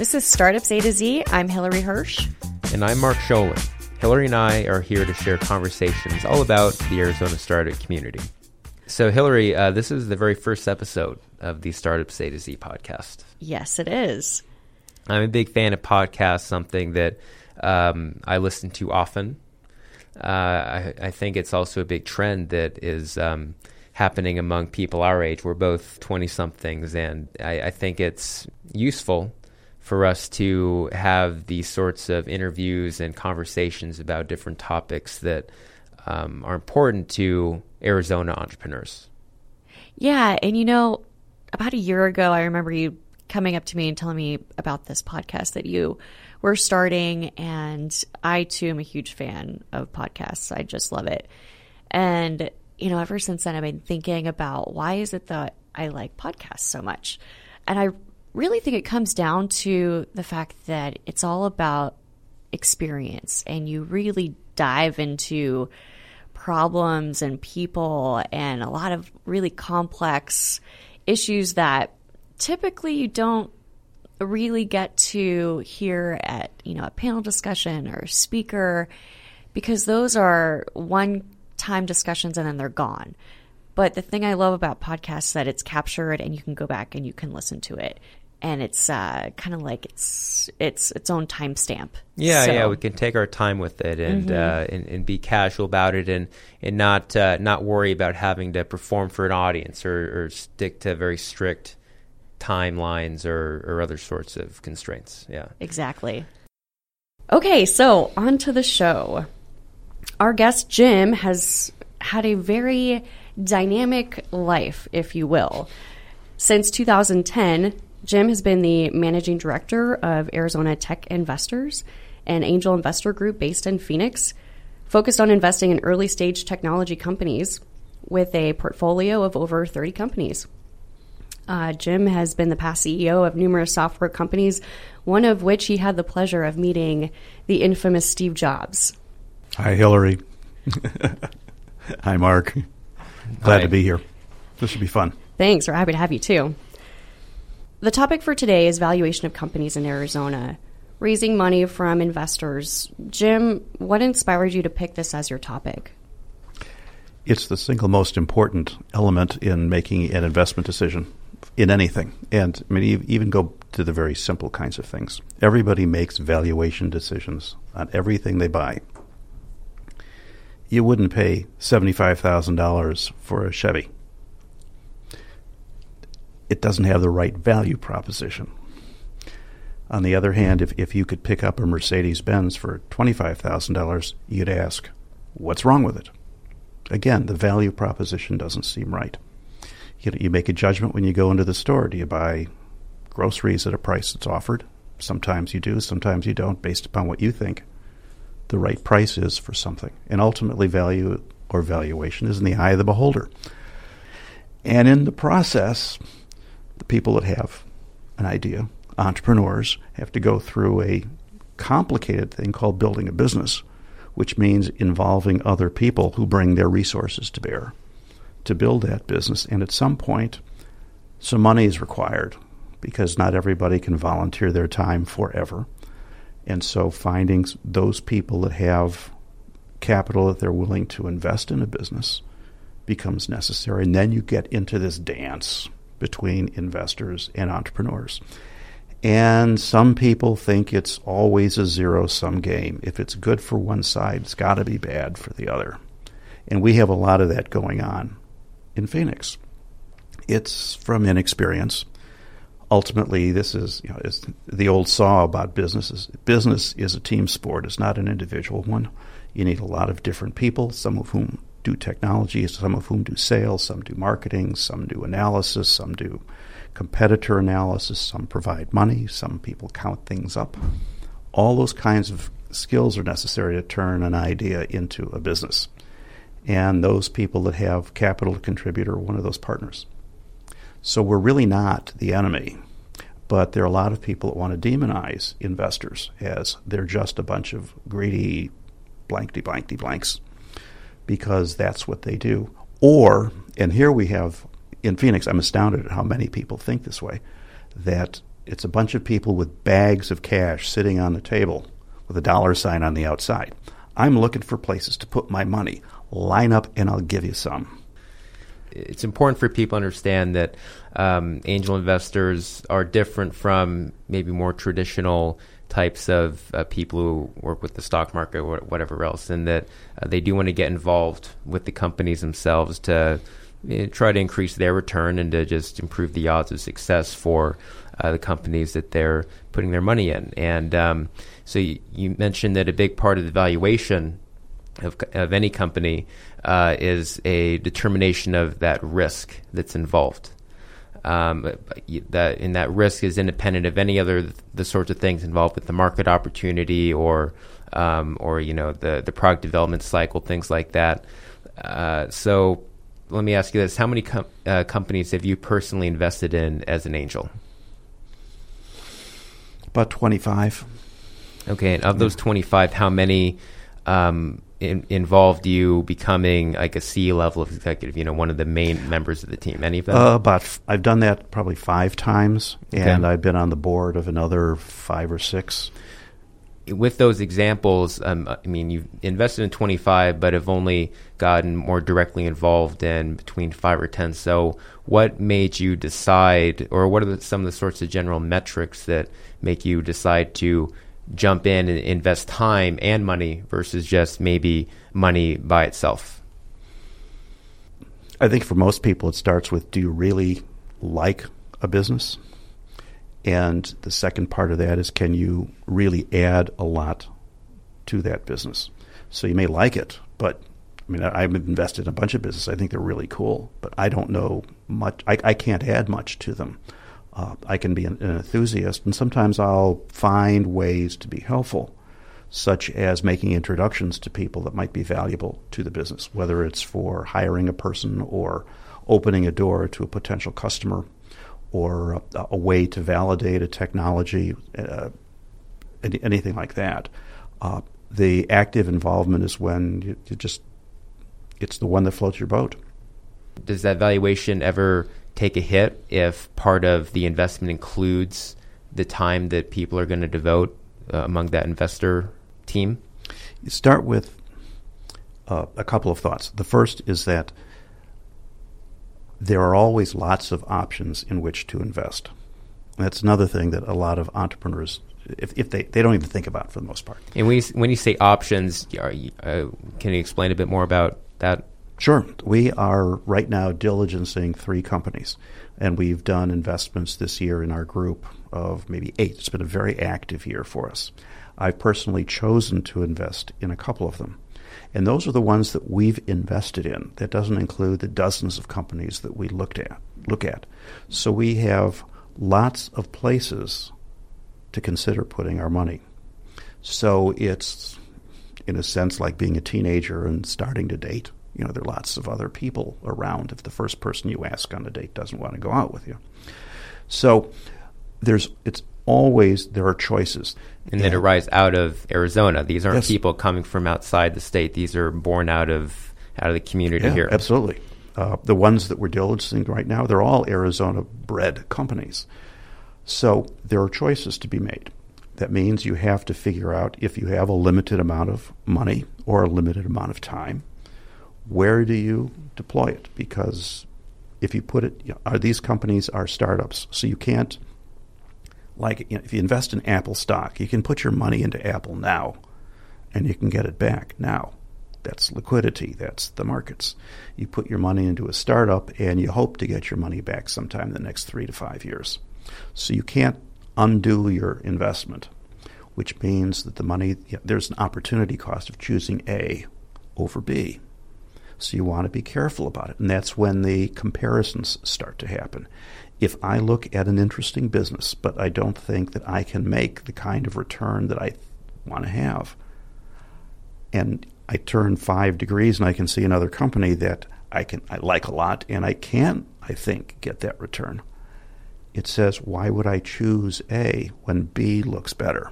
This is Startups A to Z. I'm Hillary Hirsch. And I'm Mark Scholin. Hillary and I are here to share conversations all about the Arizona startup community. So, Hillary, uh, this is the very first episode of the Startups A to Z podcast. Yes, it is. I'm a big fan of podcasts, something that um, I listen to often. Uh, I, I, think it's also a big trend that is um, happening among people our age. We're both 20 somethings, and I, I, think it's useful for us to have these sorts of interviews and conversations about different topics that um, are important to Arizona entrepreneurs. Yeah. And you know, about a year ago, I remember you coming up to me and telling me about this podcast that you were starting. And I too am a huge fan of podcasts. I just love it. And, you know, ever since then, I've been thinking about why is it that I like podcasts so much? And I really think it comes down to the fact that it's all about experience and you really dive into problems and people and a lot of really complex issues that typically you don't really get to hear at you know a panel discussion or speaker because those are one time discussions and then they're gone. But the thing i love about podcasts is that it's captured and you can go back and you can listen to it and it's uh, kind of like it's it's its own timestamp. Yeah, so. yeah, we can take our time with it and, mm-hmm. uh, and, and be casual about it and and not uh, not worry about having to perform for an audience or, or stick to very strict timelines or, or other sorts of constraints. Yeah, exactly. Okay, so on to the show. Our guest Jim has had a very dynamic life, if you will. Since 2010, Jim has been the managing director of Arizona Tech Investors, an angel investor group based in Phoenix, focused on investing in early stage technology companies with a portfolio of over 30 companies. Uh, Jim has been the past CEO of numerous software companies, one of which he had the pleasure of meeting the infamous Steve Jobs. Hi, Hillary. Hi, Mark. Glad Hi. to be here. This should be fun. Thanks. We're happy to have you too. The topic for today is valuation of companies in Arizona, raising money from investors. Jim, what inspired you to pick this as your topic? It's the single most important element in making an investment decision in anything. And I mean, even go to the very simple kinds of things. Everybody makes valuation decisions on everything they buy. You wouldn't pay $75,000 for a Chevy it doesn't have the right value proposition. On the other hand, if, if you could pick up a Mercedes Benz for $25,000, you'd ask, what's wrong with it? Again, the value proposition doesn't seem right. You, know, you make a judgment when you go into the store. Do you buy groceries at a price that's offered? Sometimes you do, sometimes you don't, based upon what you think the right price is for something. And ultimately, value or valuation is in the eye of the beholder. And in the process, the people that have an idea, entrepreneurs, have to go through a complicated thing called building a business, which means involving other people who bring their resources to bear to build that business. And at some point, some money is required because not everybody can volunteer their time forever. And so finding those people that have capital that they're willing to invest in a business becomes necessary. And then you get into this dance between investors and entrepreneurs. And some people think it's always a zero sum game. If it's good for one side, it's got to be bad for the other. And we have a lot of that going on in Phoenix. It's from inexperience. Ultimately, this is, you know, the old saw about businesses. Business is a team sport, it's not an individual one. You need a lot of different people, some of whom do technology, some of whom do sales, some do marketing, some do analysis, some do competitor analysis, some provide money, some people count things up. All those kinds of skills are necessary to turn an idea into a business. And those people that have capital to contribute are one of those partners. So we're really not the enemy, but there are a lot of people that want to demonize investors as they're just a bunch of greedy blankety blankety blanks because that's what they do. Or, and here we have in Phoenix, I'm astounded at how many people think this way, that It's a bunch of people with bags of cash sitting on the table with a dollar sign on the outside. I'm looking for places to put my money. Line up and I'll give you some. It's important for people to understand that um, angel investors are different from maybe more traditional types of uh, people who work with the stock market or whatever else, and that uh, they do want to get involved with the companies themselves to know, try to increase their return and to just improve the odds of success for uh, the companies that they're putting their money in. And um, so you, you, mentioned that a big part of the valuation of, of any company uh, is a determination of that risk that's involved. Um, that and that risk is independent of any other the sorts of things involved with the market opportunity or um, or you know the the product development cycle, things like that. Uh, so let me ask you this: How many com- uh, companies have you personally invested in as an angel? About twenty five. Okay, and of those twenty five, how many um, in, involved you becoming like a C level executive, you know, one of the main members of the team? Any of them? Uh, about f- I've done that probably five times, and okay. I've been on the board of another five or six. With those examples, um, I mean, you've invested in 25, but have only gotten more directly involved in between five or 10. So, what made you decide, or what are the, some of the sorts of general metrics that make you decide to jump in and invest time and money versus just maybe money by itself? I think for most people, it starts with do you really like a business? And the second part of that is can you really add a lot to that business? So you may like it, but I mean, I've invested in a bunch of businesses. I think they're really cool, but I don't know much. I, I can't add much to them. Uh, I can be an, an, enthusiast, and sometimes I'll find ways to be helpful, such as making introductions to people that might be valuable to the business, whether it's for hiring a person or opening a door to a potential customer or a, a way to validate a technology, uh, any, anything like that. Uh, the active involvement is when you, you just, it's the one that floats your boat. Does that valuation ever take a hit if part of the investment includes the time that people are going to devote uh, among that investor team? You start with uh, a couple of thoughts. The first is that there are always lots of options in which to invest. That's another thing that a lot of entrepreneurs, if, if they, they don't even think about for the most part. And when you, when you say options, you, uh, can you explain a bit more about that? Sure. We are right now diligencing three companies, and we've done investments this year in our group of maybe eight. It's been a very active year for us. I've personally chosen to invest in a couple of them. And those are the ones that we've invested in. That doesn't include the dozens of companies that we looked at look at. So we have lots of places to consider putting our money. So it's in a sense like being a teenager and starting to date. You know, there are lots of other people around if the first person you ask on a date doesn't want to go out with you. So there's it's always there are choices. And, that arise out of Arizona. These aren't yes. people coming from outside the state. These are born out of out of the community yeah, here. Absolutely. Uh, the ones that we're diligencing right now, they're all Arizona bred companies. So there are choices to be made. That means you have to figure out if you have a limited amount of money or a limited amount of time, where do you deploy it? Because if you put it, you know, are these companies are startups, so you can't like you know, if you invest in Apple stock, you can put your money into Apple now, and you can get it back now. That's liquidity. That's the markets. You put your money into a startup, and you hope to get your money back sometime in the next three to five years. So you can't undo your investment, which means that the money there's an opportunity cost of choosing A over B. So you want to be careful about it. And that's when the comparisons start to happen if I look at an interesting business, but I don't think that I can make the kind of return that I want to have, and I turn five degrees and I can see another company that I can I like a lot and I can I think get that return. It says why would I choose A when B looks better?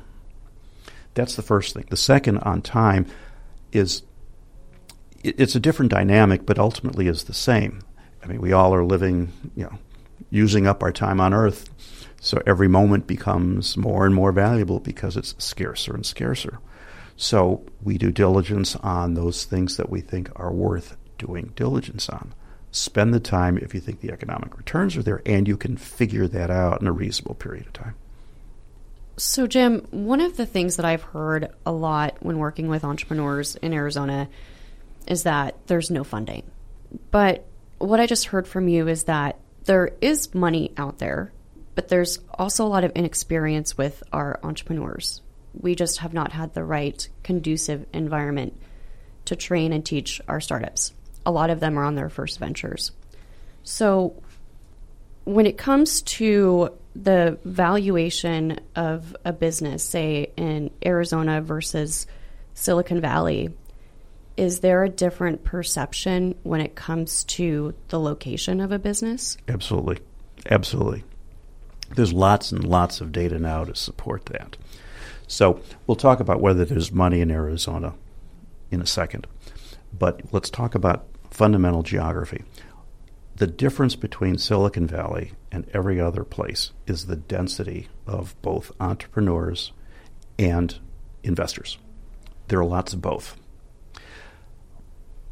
That's the first thing. The second on time is it's a different dynamic, but ultimately is the same. I mean, we all are living, you know, using up our time on Earth So every moment becomes more and more valuable because it's scarcer and scarcer. So we do diligence on those things that we think are worth doing diligence on. Spend the time if you think the economic returns are there and you can figure that out in a reasonable period of time. So, Jim, one of the things that I've heard a lot when working with entrepreneurs in Arizona is that there's no funding. But what I just heard from you is that there is money out there, but there's also a lot of inexperience with our entrepreneurs. We just have not had the right conducive environment to train and teach our startups. A lot of them are on their first ventures. So, when it comes to the valuation of a business, say in Arizona versus Silicon Valley, is there a different perception when it comes to the location of a business? Absolutely. Absolutely. There's lots and lots of data now to support that. So we'll talk about whether there's money in Arizona in a second. But let's talk about fundamental geography. The difference between Silicon Valley and every other place is the density of both entrepreneurs and investors. There are lots of both.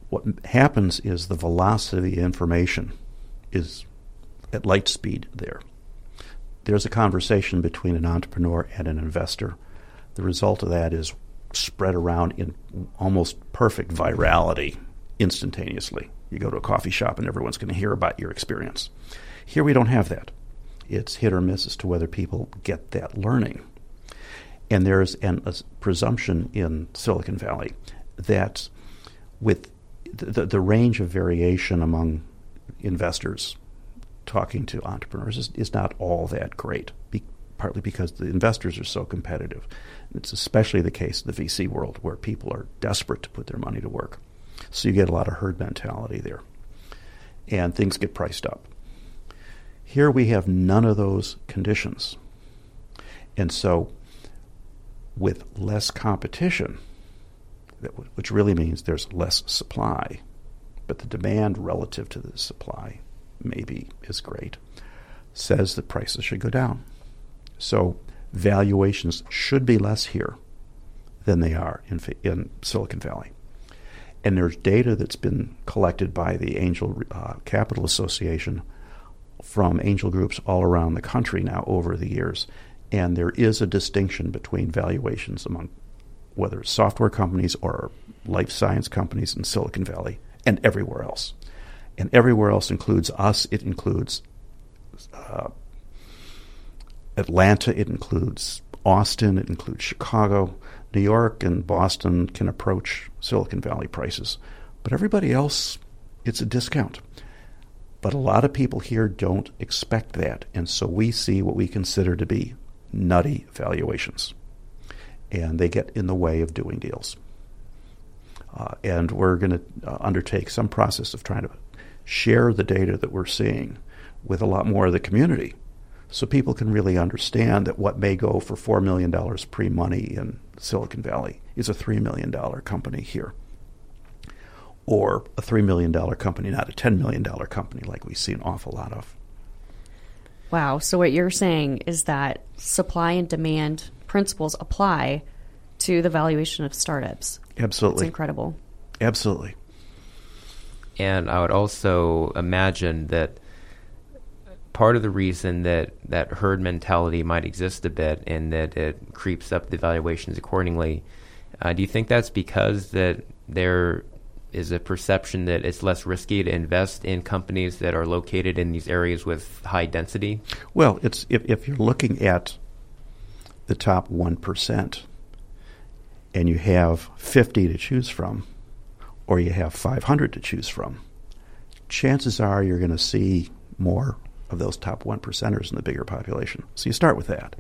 What happens is the velocity of information is at light speed there. There's a conversation between an entrepreneur and an investor. The result of that is spread around in almost perfect virality instantaneously. You go to a coffee shop and everyone's going to hear about your experience. Here we don't have that. It's hit or miss as to whether people get that learning. And there's an, a presumption in Silicon Valley that with the, the range of variation among investors talking to entrepreneurs is, is not all that great, be, partly because the investors are so competitive. It's especially the case in the VC world where people are desperate to put their money to work. So you get a lot of herd mentality there. And things get priced up. Here we have none of those conditions. And so, with less competition, which really means there's less supply, but the demand relative to the supply maybe is great, says that prices should go down. So, valuations should be less here than they are in, in Silicon Valley. And there's data that's been collected by the Angel uh, Capital Association from angel groups all around the country now over the years. And there is a distinction between valuations among whether it's software companies or life science companies in Silicon Valley and everywhere else. And everywhere else includes us, it includes uh, Atlanta, it includes Austin, it includes Chicago. New York and Boston can approach Silicon Valley prices, but everybody else, it's a discount. But a lot of people here don't expect that, and so we see what we consider to be nutty valuations, and they get in the way of doing deals. Uh, and we're going to uh, undertake some process of trying to share the data that we're seeing with a lot more of the community so people can really understand that what may go for $4 million pre money in Silicon Valley is a $3 million company here. Or a $3 million company, not a $10 million company like we see an awful lot of. Wow. So, what you're saying is that supply and demand principles apply to the valuation of startups. Absolutely. It's incredible. Absolutely. And I would also imagine that part of the reason that that herd mentality might exist a bit and that it creeps up the valuations accordingly. Uh, do you think that's because that there is a perception that it's less risky to invest in companies that are located in these areas with high density? Well, it's if, if you're looking at the top one percent and you have 50 to choose from, or you have 500 to choose from, chances are you're going to see more of those top one percenters in the bigger population. So you start with that.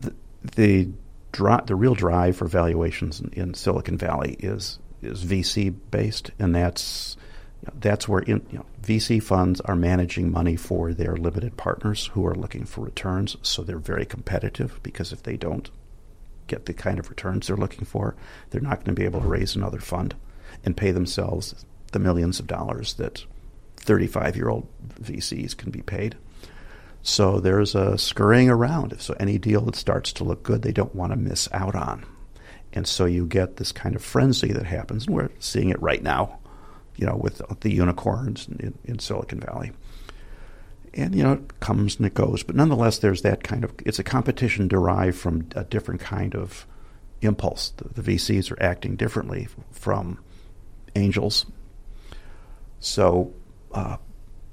The the, dri- the real drive for valuations in, in, Silicon Valley is is VC based, and that's you know, that's where in, you know, VC funds are managing money for their limited partners who are looking for returns. So they're very competitive because if they don't get the kind of returns they're looking for, they're not going to be able to raise another fund and pay themselves the millions of dollars that 35 year old VCs can be paid. So there's a scurrying around. So any deal that starts to look good, they don't want to miss out on. And so you get this kind of frenzy that happens, and we're seeing it right now, you know, with the unicorns in, in Silicon Valley. And, you know, it comes and it goes. But nonetheless, there's that kind of, it's a competition derived from a different kind of impulse. The, the VCs are acting differently from angels. So, uh,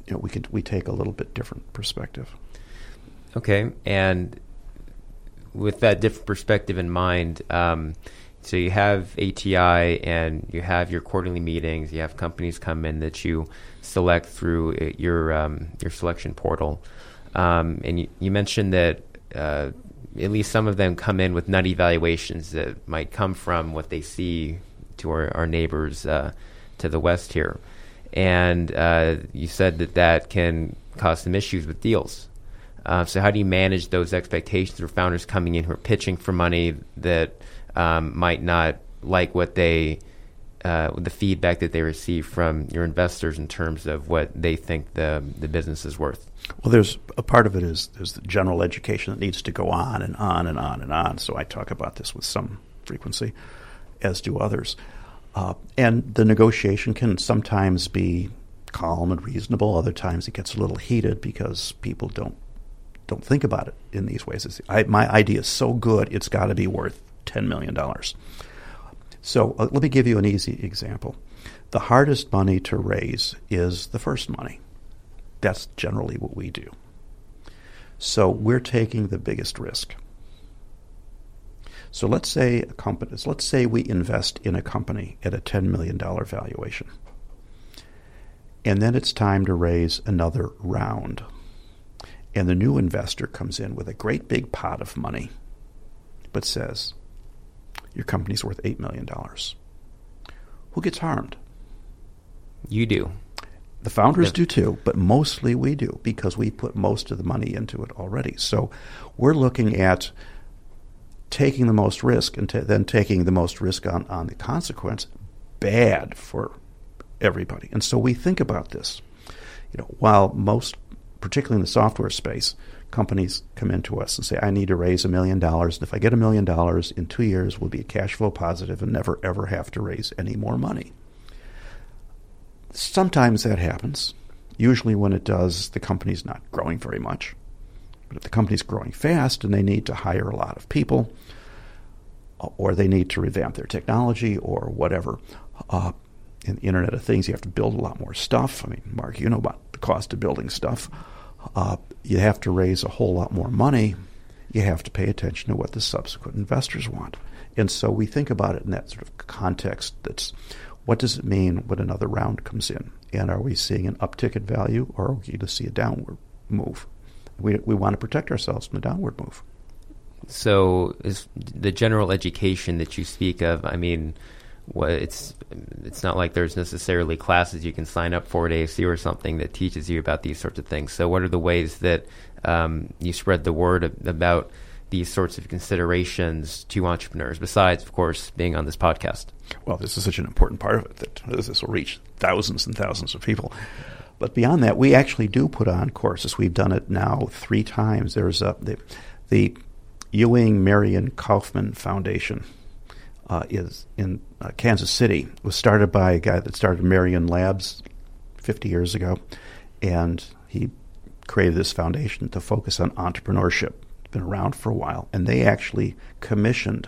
you know, we could we take a little bit different perspective. Okay, and with that different perspective in mind, um, so you have ATI and you have your quarterly meetings. You have companies come in that you select through uh, your um, your selection portal, um, and you, you, mentioned that. Uh, at least some of them come in with nutty valuations that might come from what they see to our, our neighbors uh, to the west here. And uh, you said that that can cause some issues with deals. Uh, so, how do you manage those expectations for founders coming in who are pitching for money that um, might not like what they, uh, the feedback that they receive from your investors in terms of what they think the the business is worth? Well, there's a part of it is there's the general education that needs to go on and on and on and on. So I talk about this with some frequency, as do others. Uh, and the negotiation can sometimes be calm and reasonable. Other times it gets a little heated because people don't don't think about it in these ways. I, my idea is so good, it's got to be worth $10 million. So uh, let me give you an easy example. The hardest money to raise is the first money. That's generally what we do. So we're taking the biggest risk. So let's say a company, let's say we invest in a company at a $10 million valuation. And then it's time to raise another round and the new investor comes in with a great big pot of money, but says, Your company's worth $8 million. Who gets harmed? You do. The founders do too, but mostly we do because we put most of the money into it already. So we're looking at taking the most risk and t- then taking the most risk on, on the consequence. Bad for everybody. And so we think about this. You know, while most particularly in the software space, companies come into us and say, I need to raise a million dollars. And if I get a million dollars in two years, we'll be cash flow positive and never, ever have to raise any more money. Sometimes that happens. Usually, when it does, the company's not growing very much. But if the company's growing fast and they need to hire a lot of people, or they need to revamp their technology, or whatever, uh, in the Internet of Things, you have to build a lot more stuff. I mean, Mark, you know about the cost of building stuff uh, you have to raise a whole lot more money. You have to pay attention to what the subsequent investors want. And so we think about it in that sort of context that's what does it mean when another round comes in? And are we seeing an uptick in value or are we going to see a downward move? We, we want to protect ourselves from a downward move. So, is the general education that you speak of, I mean, it's it's not like there's necessarily classes you can sign up for at ASU or something that teaches you about these sorts of things. So, what are the ways that um, you spread the word about these sorts of considerations to entrepreneurs, besides, of course, being on this podcast? Well, this is such an important part of it that this will reach thousands and thousands of people. But beyond that, we actually do put on courses. We've done it now three times. There's a, the, the Ewing Marion Kauffman Foundation uh, is in uh, Kansas City. It was started by a guy that started Marion Labs 50 years ago, and he created this foundation to focus on entrepreneurship. It's been around for a while, and they actually commissioned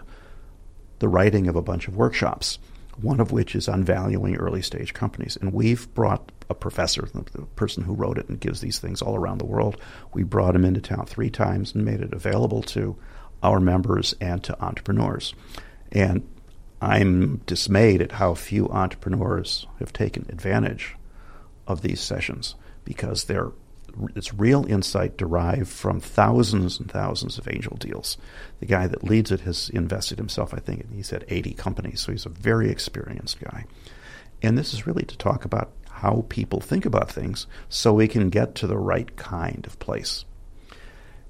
the writing of a bunch of workshops, one of which is on valuing early stage companies. And we've brought a professor, the person who wrote it and gives these things all around the world, we brought him into town three times and made it available to our members and to entrepreneurs. And I'm dismayed at how few entrepreneurs have taken advantage of these sessions because they're it's real insight derived from thousands and thousands of angel deals. The guy that leads it has invested himself, I think, he's said 80 companies, so he's a very experienced guy. And this is really to talk about how people think about things so we can get to the right kind of place.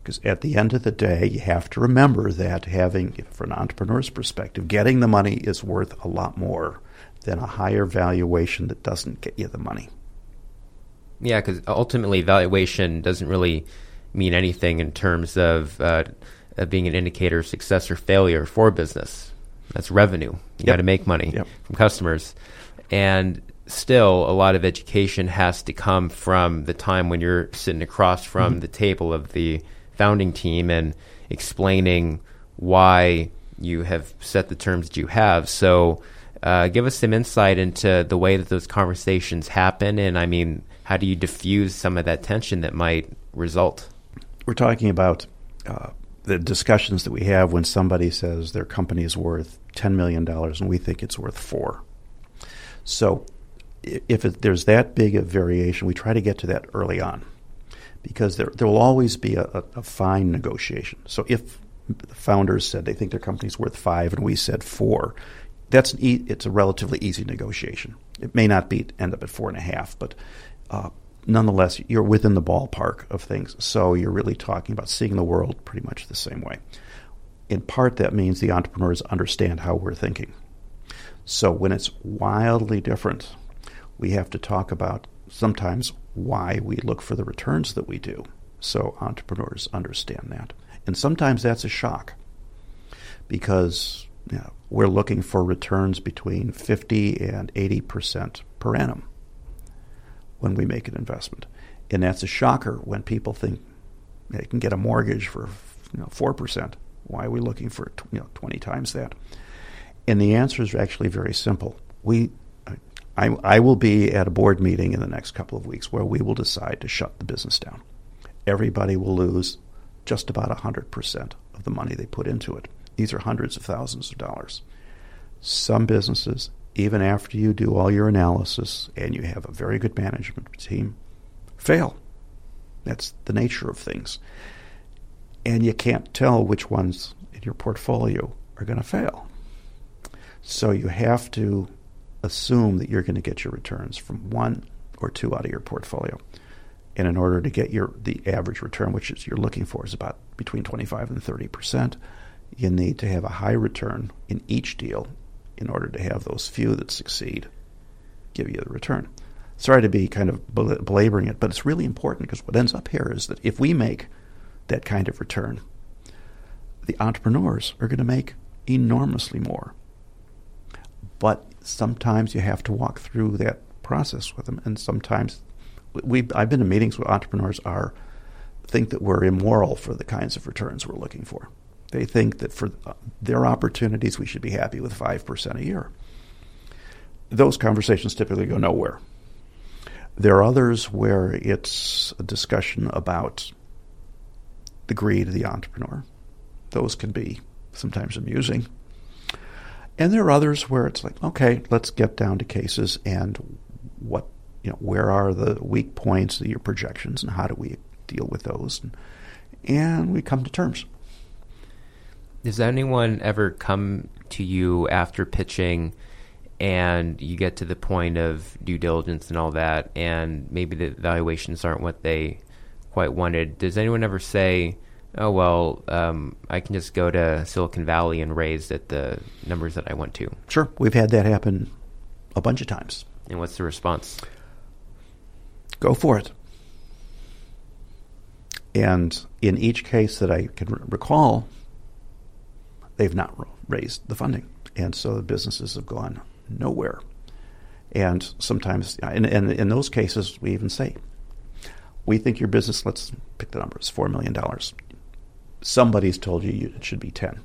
Because at the end of the day, you have to remember that having, from an entrepreneur's perspective, getting the money is worth a lot more than a higher valuation that doesn't get you the money. Yeah, because ultimately, valuation doesn't really mean anything in terms of, uh, being an indicator of success or failure for business. That's revenue. You Yep. got to make money Yep. from customers. And still, a lot of education has to come from the time when you're sitting across from Mm-hmm. the table of the founding team and explaining why you have set the terms that you have. So, uh, give us some insight into the way that those conversations happen. And I mean, how do you diffuse some of that tension that might result? We're talking about uh, the discussions that we have when somebody says their company is worth $10 million and we think it's worth four. So if it, there's that big a variation, we try to get to that early on because there, there will always be a, a, a fine negotiation. So if the founders said they think their company's worth five and we said four, that's e- it's a relatively easy negotiation. It may not be end up at four and a half, but uh, nonetheless, you're within the ballpark of things. So you're really talking about seeing the world pretty much the same way. In part, that means the entrepreneurs understand how we're thinking. So when it's wildly different, we have to talk about sometimes why we look for the returns that we do. So entrepreneurs understand that. And sometimes that's a shock because you know, we're looking for returns between 50 and 80% per annum when we make an investment. And that's a shocker when people think they can get a mortgage for you know, 4%. Why are we looking for you know, 20 times that? And the answer is actually very simple. We, I, I will be at a board meeting in the next couple of weeks where we will decide to shut the business down. Everybody will lose just about 100% of the money they put into it. These are hundreds of thousands of dollars. Some businesses, even after you do all your analysis and you have a very good management team, fail. That's the nature of things. And you can't tell which ones in your portfolio are going to fail. So you have to assume that you're going to get your returns from one or two out of your portfolio. And in order to get your the average return, which is you're looking for, is about between 25 and 30 percent, you need to have a high return in each deal in order to have those few that succeed give you the return. Sorry to be kind of belaboring it, but it's really important because what ends up here is that if we make that kind of return, the entrepreneurs are going to make enormously more. But sometimes you have to walk through that process with them, and sometimes we I've been in meetings where entrepreneurs are think that we're immoral for the kinds of returns we're looking for. They think that for uh, their opportunities, we should be happy with 5% a year. Those conversations typically go nowhere. There are others where it's a discussion about the greed of the entrepreneur. Those can be sometimes amusing. And there are others where it's like, okay, let's get down to cases and what, you know, where are the weak points of your projections and how do we deal with those? And, and we come to terms. Does anyone ever come to you after pitching and you get to the point of due diligence and all that, and maybe the valuations aren't what they quite wanted? Does anyone ever say, oh, well, um, I can just go to Silicon Valley and raise at the numbers that I want to? Sure, we've had that happen a bunch of times. And what's the response? Go for it. And in each case that I can recall, they've not raised the funding. And so the businesses have gone nowhere. And sometimes, and, and in those cases, we even say, we think your business, let's pick the number, it's $4 million. Somebody's told you it should be 10.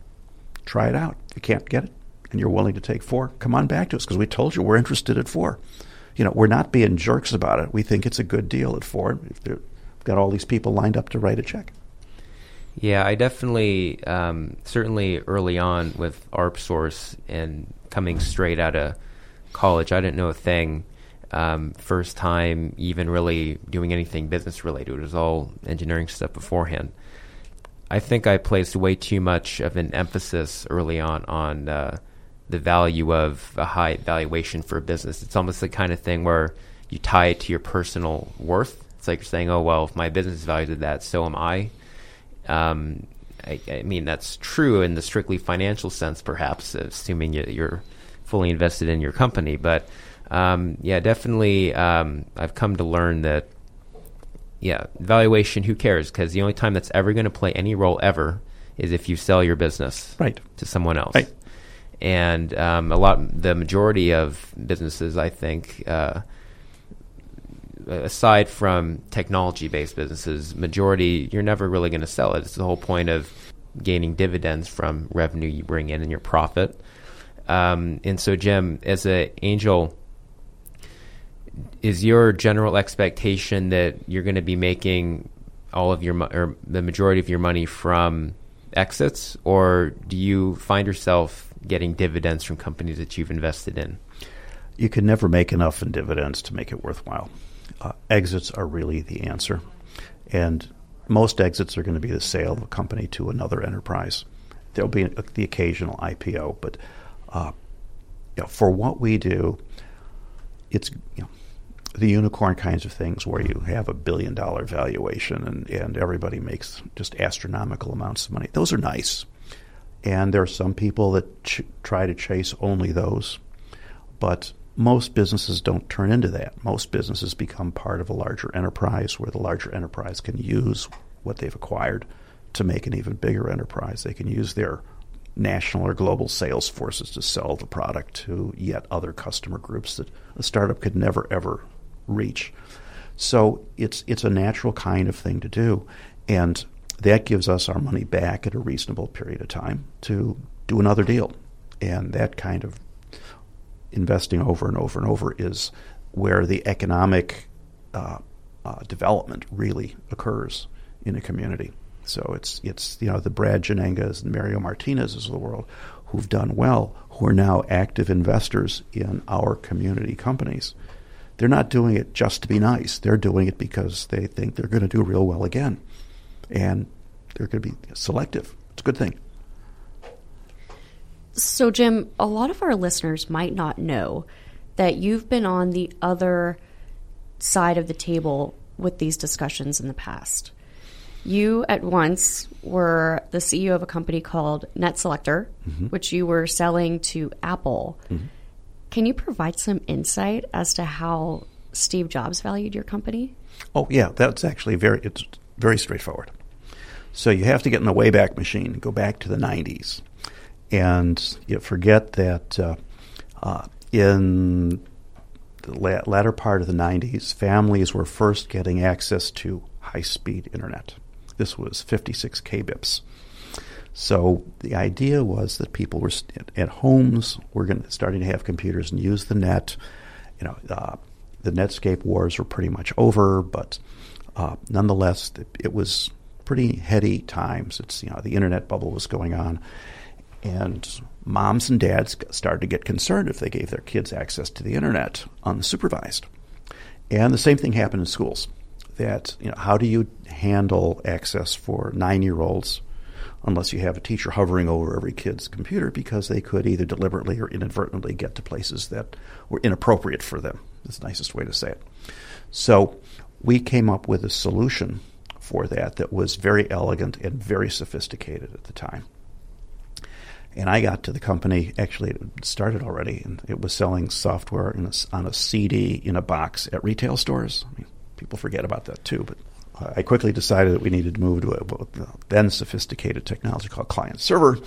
Try it out. If you can't get it and you're willing to take four, come on back to us because we told you we're interested at four. You know, we're not being jerks about it. We think it's a good deal at four. If we've got all these people lined up to write a check. Yeah, I definitely, um, certainly early on with ARP Source and coming straight out of college, I didn't know a thing. Um, first time even really doing anything business related. It was all engineering stuff beforehand. I think I placed way too much of an emphasis early on on uh, the value of a high valuation for a business. It's almost the kind of thing where you tie it to your personal worth. It's like you're saying, oh, well, if my business is valued at that, so am I. Um, I, I, mean, that's true in the strictly financial sense, perhaps, assuming you're fully invested in your company. But um, yeah, definitely, um, I've come to learn that yeah, valuation. Who cares? Because the only time that's ever going to play any role ever is if you sell your business Right. to someone else. Right. And um, a lot, the majority of businesses, I think, uh, aside from technology-based businesses, majority you're never really going to sell it. It's the whole point of gaining dividends from revenue you bring in and your profit. Um, and so, Jim, as an angel, is your general expectation that you're going to be making all of your mo- or the majority of your money from exits, or do you find yourself getting dividends from companies that you've invested in? You can never make enough in dividends to make it worthwhile. Uh, exits are really the answer. And most exits are going to be the sale of a company to another enterprise. There'll be the occasional IPO, but uh, you know, for what we do, it's you know, the unicorn kinds of things where you have a billion dollar valuation and, and everybody makes just astronomical amounts of money. Those are nice. And there are some people that ch- try to chase only those. But most businesses don't turn into that. Most businesses become part of a larger enterprise where the larger enterprise can use what they've acquired to make an even bigger enterprise. They can use their national or global sales forces to sell the product to yet other customer groups that a startup could never ever reach. So it's it's a natural kind of thing to do, and that gives us our money back at a reasonable period of time to do another deal, and that kind of investing over and over and over is where the economic uh, uh, development really occurs in a community. So it's it's you know the Brad Jannengas and Mario Martinez's of the world who've done well, who are now active investors in our community companies. They're not doing it just to be nice. They're doing it because they think they're going to do real well again, and they're going to be selective. It's a good thing. So, Jim, a lot of our listeners might not know that you've been on the other side of the table with these discussions in the past. You at once were the CEO of a company called NetSelector, Mm-hmm. which you were selling to Apple. Can you provide some insight as to how Steve Jobs valued your company? Oh yeah, that's actually very it's very straightforward. So you have to get in the Wayback Machine, go back to the '90s, and you forget that uh, uh, in the la- latter part of the '90s, families were first getting access to high-speed internet. This was 56 kbps. So the idea was that people were st- at homes were going starting to have computers and use the net. You know, uh, the Netscape wars were pretty much over, but uh, nonetheless, it, it was pretty heady times. It's you know the internet bubble was going on, and moms and dads started to get concerned if they gave their kids access to the internet unsupervised. And the same thing happened in schools. That you know, how do you handle access for nine-year-olds unless you have a teacher hovering over every kid's computer because they could either deliberately or inadvertently get to places that were inappropriate for them. That's the nicest way to say it. So we came up with a solution for that that was very elegant and very sophisticated at the time. And I got to the company, actually, it started already, and it was selling software a, on a CD in a box at retail stores. I mean, people forget about that too, but I quickly decided that we needed to move to a then sophisticated technology called client server,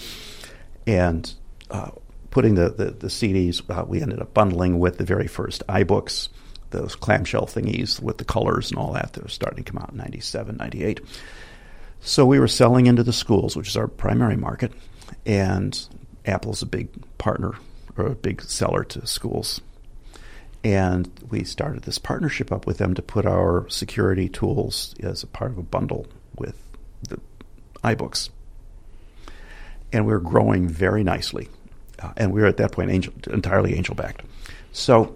and uh, putting the, the, the CDs, uh, we ended up bundling with the very first iBooks, those clamshell thingies with the colors and all that that was starting to come out in 97, 98. So we were selling into the schools, which is our primary market, and Apple's a big partner or a big seller to schools. And we started this partnership up with them to put our security tools as a part of a bundle with the iBooks. And we were growing very nicely. Uh, and we were at that point angel, entirely angel backed. So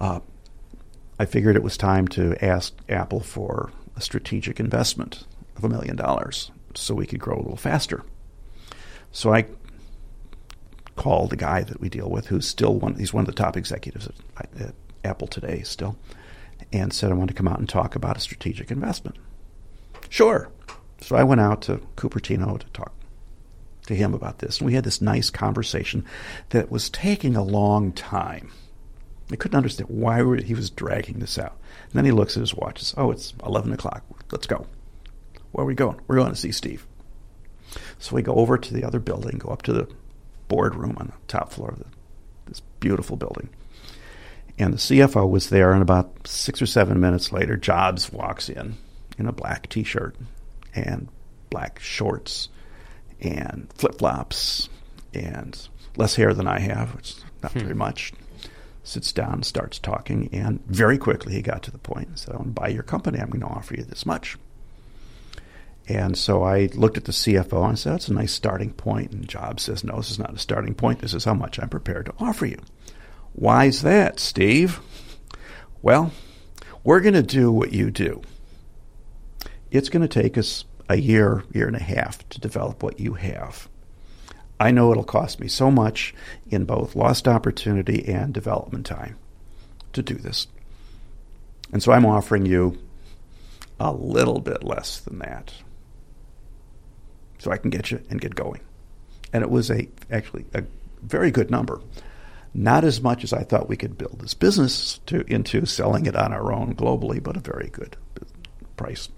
uh, I figured it was time to ask Apple for a strategic investment of a million dollars so we could grow a little faster. So I called the guy that we deal with, who's still one. He's one of the top executives at, at Apple today, still, and said I want to come out and talk about a strategic investment. Sure. So I went out to Cupertino to talk to him about this, and we had this nice conversation that was taking a long time. I couldn't understand why he was dragging this out. And then he looks at his watch. Says, oh, it's 11 o'clock. Let's go. Where are we going? We're going to see Steve. So we go over to the other building, go up to the boardroom on the top floor of the, this beautiful building. And the CFO was there, and about six or seven minutes later, Jobs walks in in a black t shirt and black shorts and flip flops and less hair than I have, which is not hmm. very much. Sits down, starts talking, and very quickly he got to the point and said, I want to buy your company. I'm going to offer you this much. And so I looked at the CFO and said, That's a nice starting point. And Jobs says, No, this is not a starting point. This is how much I'm prepared to offer you. Why's that, Steve? Well, we're going to do what you do. It's going to take us a year, year and a half to develop what you have. I know it'll cost me so much in both lost opportunity and development time to do this. And so I'm offering you a little bit less than that. So I can get you and get going. And it was a actually a very good number. Not as much as I thought we could build this business to into selling it on our own globally, but a very good price.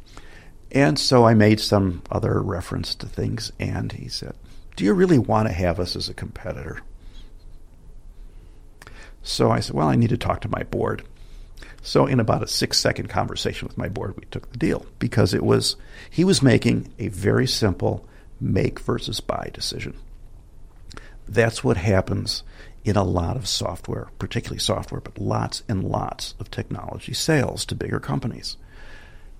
And so I made some other reference to things, and he said, Do you really want to have us as a competitor? So I said, Well, I need to talk to my board. So, in about a six second conversation with my board, we took the deal because it was, he was making a very simple make versus buy decision. That's what happens in a lot of software, particularly software, but lots and lots of technology sales to bigger companies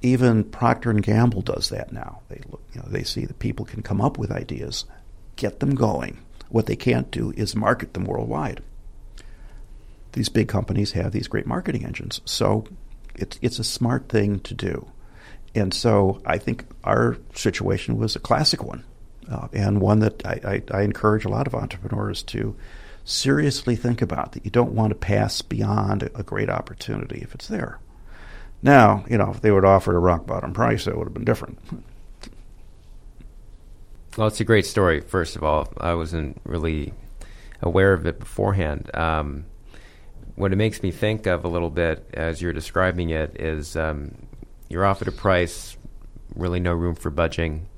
even Procter and Gamble does that now. They look, you know, they see that people can come up with ideas, get them going. What they can't do is market them worldwide. These big companies have these great marketing engines, so it's it's a smart thing to do. And so I think our situation was a classic one, uh, and one that I, I, I encourage a lot of entrepreneurs to seriously think about. That you don't want to pass beyond a great opportunity if it's there. Now, you know, if they would offer a rock bottom price, that would have been different. Well, it's a great story. First of all, I wasn't really aware of it beforehand. Um, what it makes me think of a little bit as you're describing it is um, you're offered a price, really no room for budging.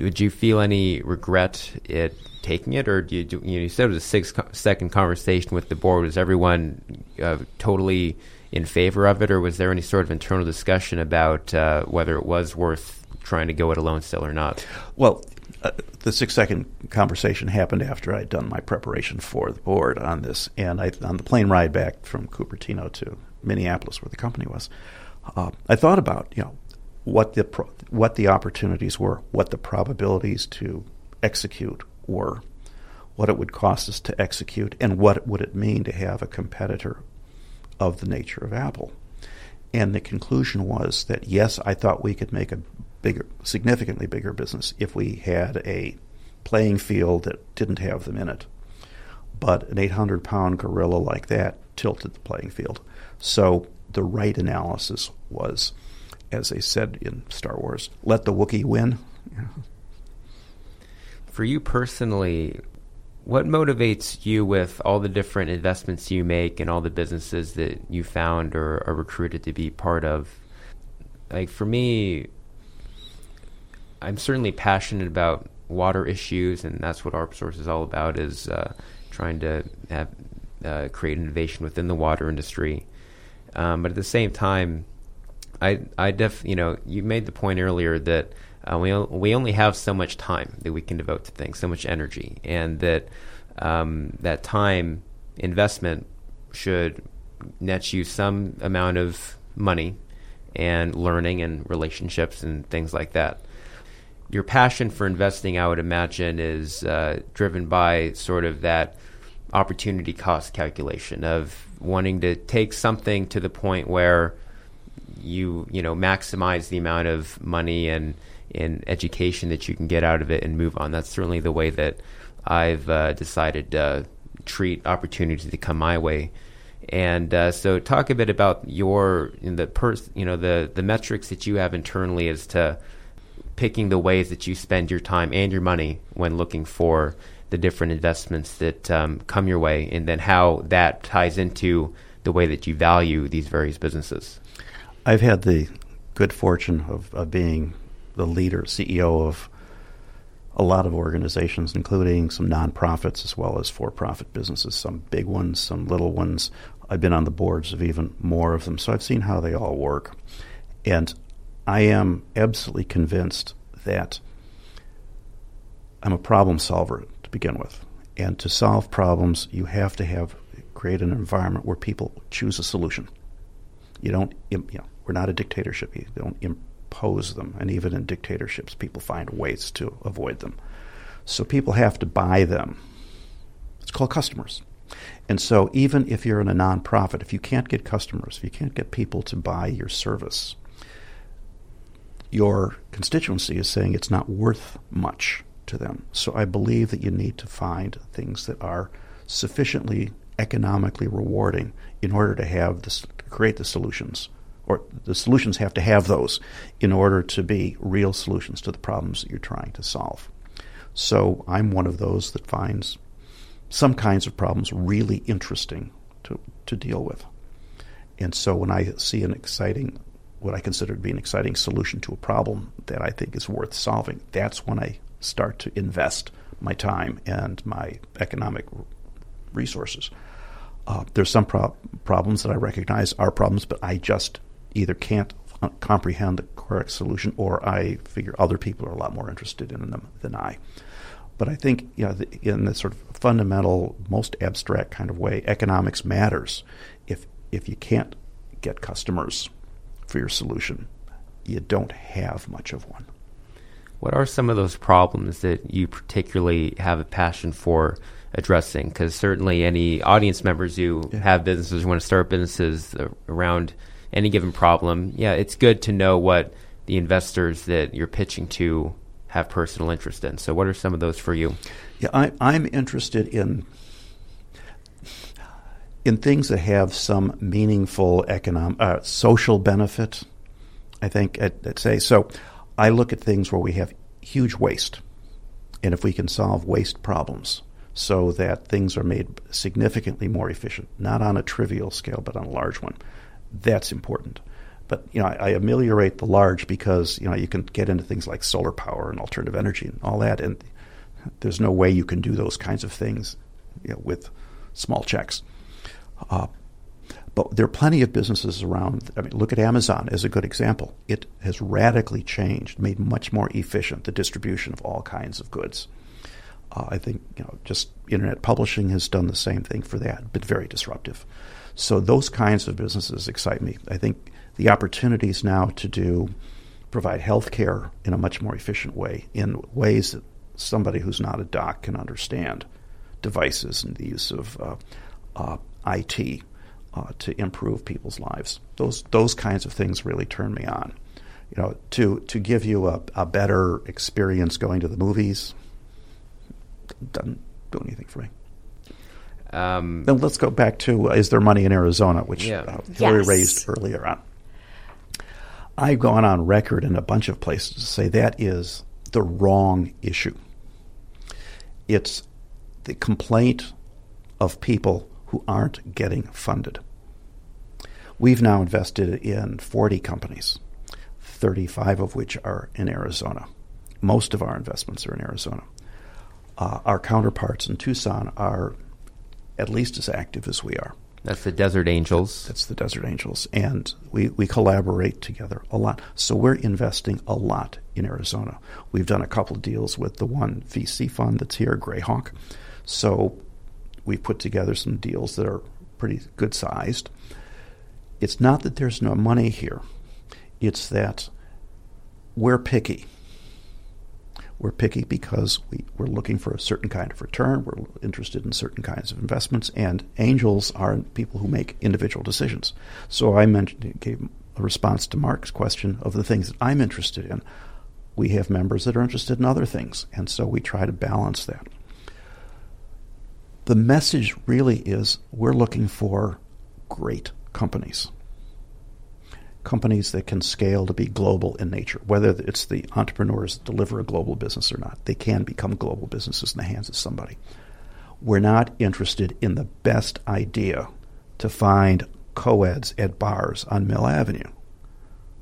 Would you feel any regret at taking it, or do you? Do, you, know, you said it was a six-second conversation with the board. Was everyone uh, totally in favor of it, or was there any sort of internal discussion about uh, whether it was worth trying to go it alone still or not? Well, uh, the six second conversation happened after I'd done my preparation for the board on this, and I, on the plane ride back from Cupertino to Minneapolis, where the company was, uh, I thought about you know what the pro- what the opportunities were, what the probabilities to execute were, what it would cost us to execute, and what would it mean to have a competitor of the nature of Apple. And the conclusion was that yes, I thought we could make a bigger, significantly bigger business if we had a playing field that didn't have them in it. But an 800 pound gorilla like that tilted the playing field. So the right analysis was, as they said in Star Wars, let the Wookiee win. For you personally, what motivates you with all the different investments you make and all the businesses that you found or are recruited to be part of? Like for me, I'm certainly passionate about water issues, and that's what ArpSource is all about: is uh, trying to have, uh, create innovation within the water industry. Um, but at the same time, I, I def, you know, you made the point earlier that uh, we we only have so much time that we can devote to things, so much energy, and that um, that time investment should net you some amount of money and learning and relationships and things like that. Your passion for investing, I would imagine, is uh, driven by sort of that opportunity cost calculation of wanting to take something to the point where you you know maximize the amount of money and in education that you can get out of it and move on. That's certainly the way that I've uh, decided to treat opportunities to come my way. And uh, so, talk a bit about your the pers- you know the the metrics that you have internally as to picking the ways that you spend your time and your money when looking for the different investments that um, come your way, and then how that ties into the way that you value these various businesses. I've had the good fortune of, of being the leader, CEO of a lot of organizations, including some nonprofits as well as for profit businesses, some big ones, some little ones. I've been on the boards of even more of them, so I've seen how they all work. And I am absolutely convinced that I'm a problem solver to begin with. And to solve problems, you have to have create an environment where people choose a solution. You don't, you know, we're not a dictatorship. You don't impose them. And even in dictatorships, people find ways to avoid them. So people have to buy them. It's called customers. And so even if you're in a nonprofit, if you can't get customers, if you can't get people to buy your service, your constituency is saying it's not worth much to them. So I believe that you need to find things that are sufficiently economically rewarding in order to have this create the solutions or the solutions have to have those in order to be real solutions to the problems that you're trying to solve. So I'm one of those that finds some kinds of problems really interesting to, to deal with. And so when I see an exciting, what I consider to be an exciting solution to a problem that I think is worth solving, that's when I start to invest my time and my economic resources. Uh, there's some pro- problems that I recognize are problems, but I just either can't comprehend the correct solution or I figure other people are a lot more interested in them than I. But I think you know, the, in the sort of fundamental, most abstract kind of way, economics matters. If if you can't get customers for your solution, you don't have much of one. What are some of those problems that you particularly have a passion for addressing? Because certainly, any audience members who yeah. have businesses, who want to start businesses uh, around any given problem, yeah, it's good to know what the investors that you're pitching to have personal interest in. So, what are some of those for you? Yeah, I, I'm interested in in things that have some meaningful economic, uh, social benefit. I think I'd, I'd say so. I look at things where we have huge waste, and if we can solve waste problems so that things are made significantly more efficient, not on a trivial scale, but on a large one, that's important. But you know, I, I, ameliorate the large because you know you can get into things like solar power and alternative energy and all that, and there's no way you can do those kinds of things you know, with small checks. Uh, but there are plenty of businesses around. I mean, look at Amazon as a good example. It has radically changed, made much more efficient the distribution of all kinds of goods. Uh, I think you know, just internet publishing has done the same thing for that, but very disruptive. So those kinds of businesses excite me. I think the opportunities now to do provide health care in a much more efficient way, in ways that somebody who's not a doc can understand, devices and the use of uh, uh, IT uh, to improve people's lives. Those those kinds of things really turn me on. You know, to to give you a, a better experience going to the movies doesn't do anything for me. Um, then let's go back to uh, is there money in Arizona, which yeah. uh, Hillary yes. raised earlier on. I've gone on record in a bunch of places to say that is the wrong issue. It's the complaint of people who aren't getting funded. We've now invested in 40 companies, 35 of which are in Arizona. Most of our investments are in Arizona. Uh, our counterparts in Tucson are at least as active as we are. That's the Desert Angels. That's the Desert Angels. And we, we collaborate together a lot. So we're investing a lot in Arizona. We've done a couple of deals with the one VC fund that's here, Grayhawk. So we've put together some deals that are pretty good sized. It's not that there's no money here, it's that we're picky. We're picky because we, we're looking for a certain kind of return. We're interested in certain kinds of investments, and angels are people who make individual decisions. So I mentioned, gave a response to Mark's question of the things that I'm interested in. We have members that are interested in other things, and so we try to balance that. The message really is we're looking for great companies. Companies that can scale to be global in nature, whether it's the entrepreneurs that deliver a global business or not. They can become global businesses in the hands of somebody. We're not interested in the best idea to find co-eds at bars on Mill Avenue.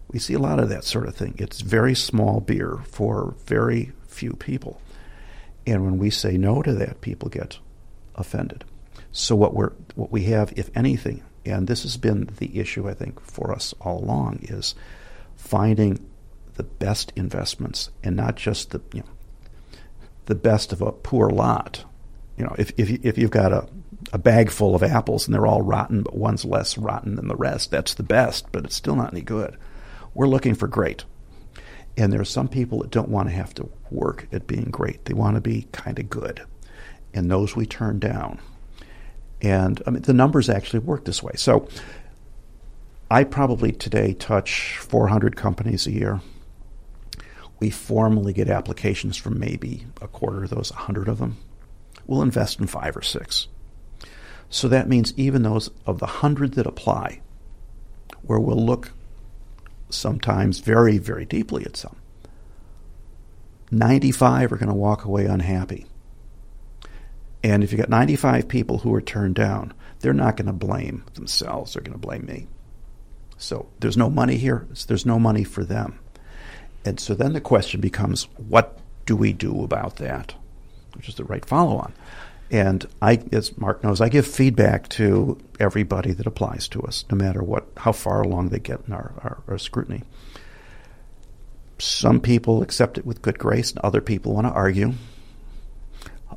We see a lot of that sort of thing. It's very small beer for very few people. And when we say no to that, people get offended. So what we're what we have, if anything, and this has been the issue I think for us all along, is finding the best investments and not just the you know the best of a poor lot. You know, if if if you've got a a bag full of apples and they're all rotten, but one's less rotten than the rest, that's the best, but it's still not any good. We're looking for great. And there are some people that don't want to have to work at being great. They want to be kind of good. And those we turn down. And I mean, the numbers actually work this way. So I probably today touch 400 companies a year. We formally get applications from maybe a quarter of those, 100 of them. We'll invest in five or six. So that means even those of the 100 that apply, where we'll look sometimes very, very deeply at some, 95 are going to walk away unhappy. And if you've got 95 people who are turned down, they're not going to blame themselves. They're going to blame me. So there's no money here. There's no money for them. And so then the question becomes what do we do about that? Which is the right follow on. And I, as Mark knows, I give feedback to everybody that applies to us, no matter what, how far along they get in our, our, our scrutiny. Some people accept it with good grace, and other people want to argue.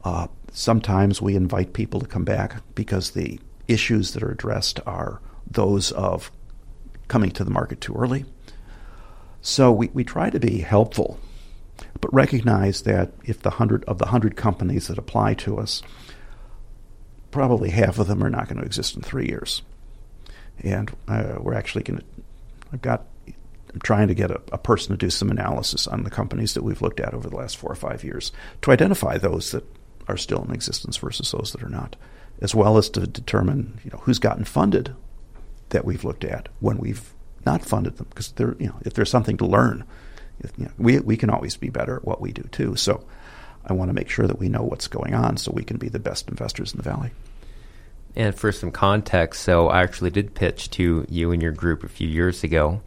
Uh, sometimes we invite people to come back because the issues that are addressed are those of coming to the market too early. So we, we try to be helpful, but recognize that if the hundred of the hundred companies that apply to us, probably half of them are not going to exist in three years. And uh, we're actually going to, I've got, I'm trying to get a, a, person to do some analysis on the companies that we've looked at over the last four or five years to identify those that are still in existence versus those that are not, as well as to determine, you know, who's gotten funded that we've looked at when we've not funded them, because there, you know, if there's something to learn, if, you know, we we can always be better at what we do too. So I want to make sure that we know what's going on so we can be the best investors in the valley. And for some context, so I actually did pitch to you and your group a few years ago.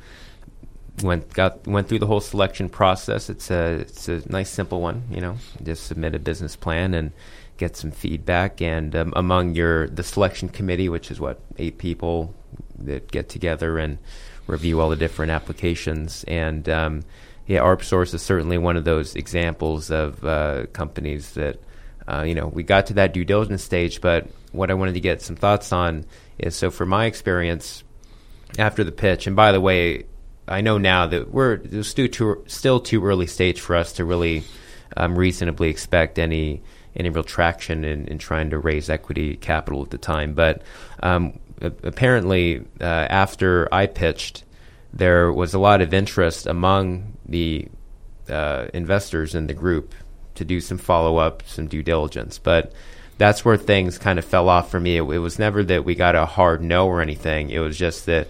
Went got went through the whole selection process. It's a it's a nice simple one, you know. Just submit a business plan and get some feedback. And um, among your the selection committee, which is what eight people that get together and review all the different applications. And um, yeah, ArpSource is certainly one of those examples of uh, companies that uh, you know we got to that due diligence stage. But what I wanted to get some thoughts on is so for my experience after the pitch, and by the way, I know now that we're still too, still too early stage for us to really um, reasonably expect any any real traction in, in trying to raise equity capital at the time. But um, apparently, uh, after I pitched, there was a lot of interest among the uh, investors in the group to do some follow up, some due diligence. But that's where things kind of fell off for me. It, it, was never that we got a hard no or anything. It was just that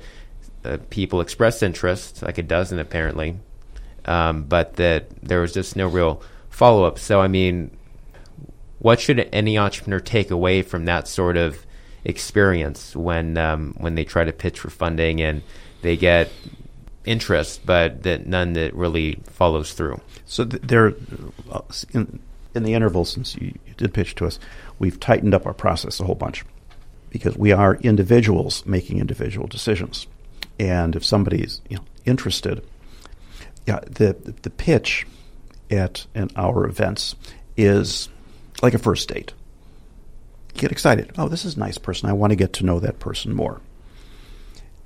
uh, people expressed interest, like a dozen apparently, um, but that there was just no real follow up. So, I mean, what should any entrepreneur take away from that sort of experience when um, when they try to pitch for funding and they get interest, but that none that really follows through. So th- there, uh, in, in, the interval since you, you, did pitch to us, we've tightened up our process a whole bunch because we are individuals making individual decisions, and if somebody's you know, interested, yeah, the the pitch at an our events is like a first date. You get excited. Oh, this is a nice person. I want to get to know that person more.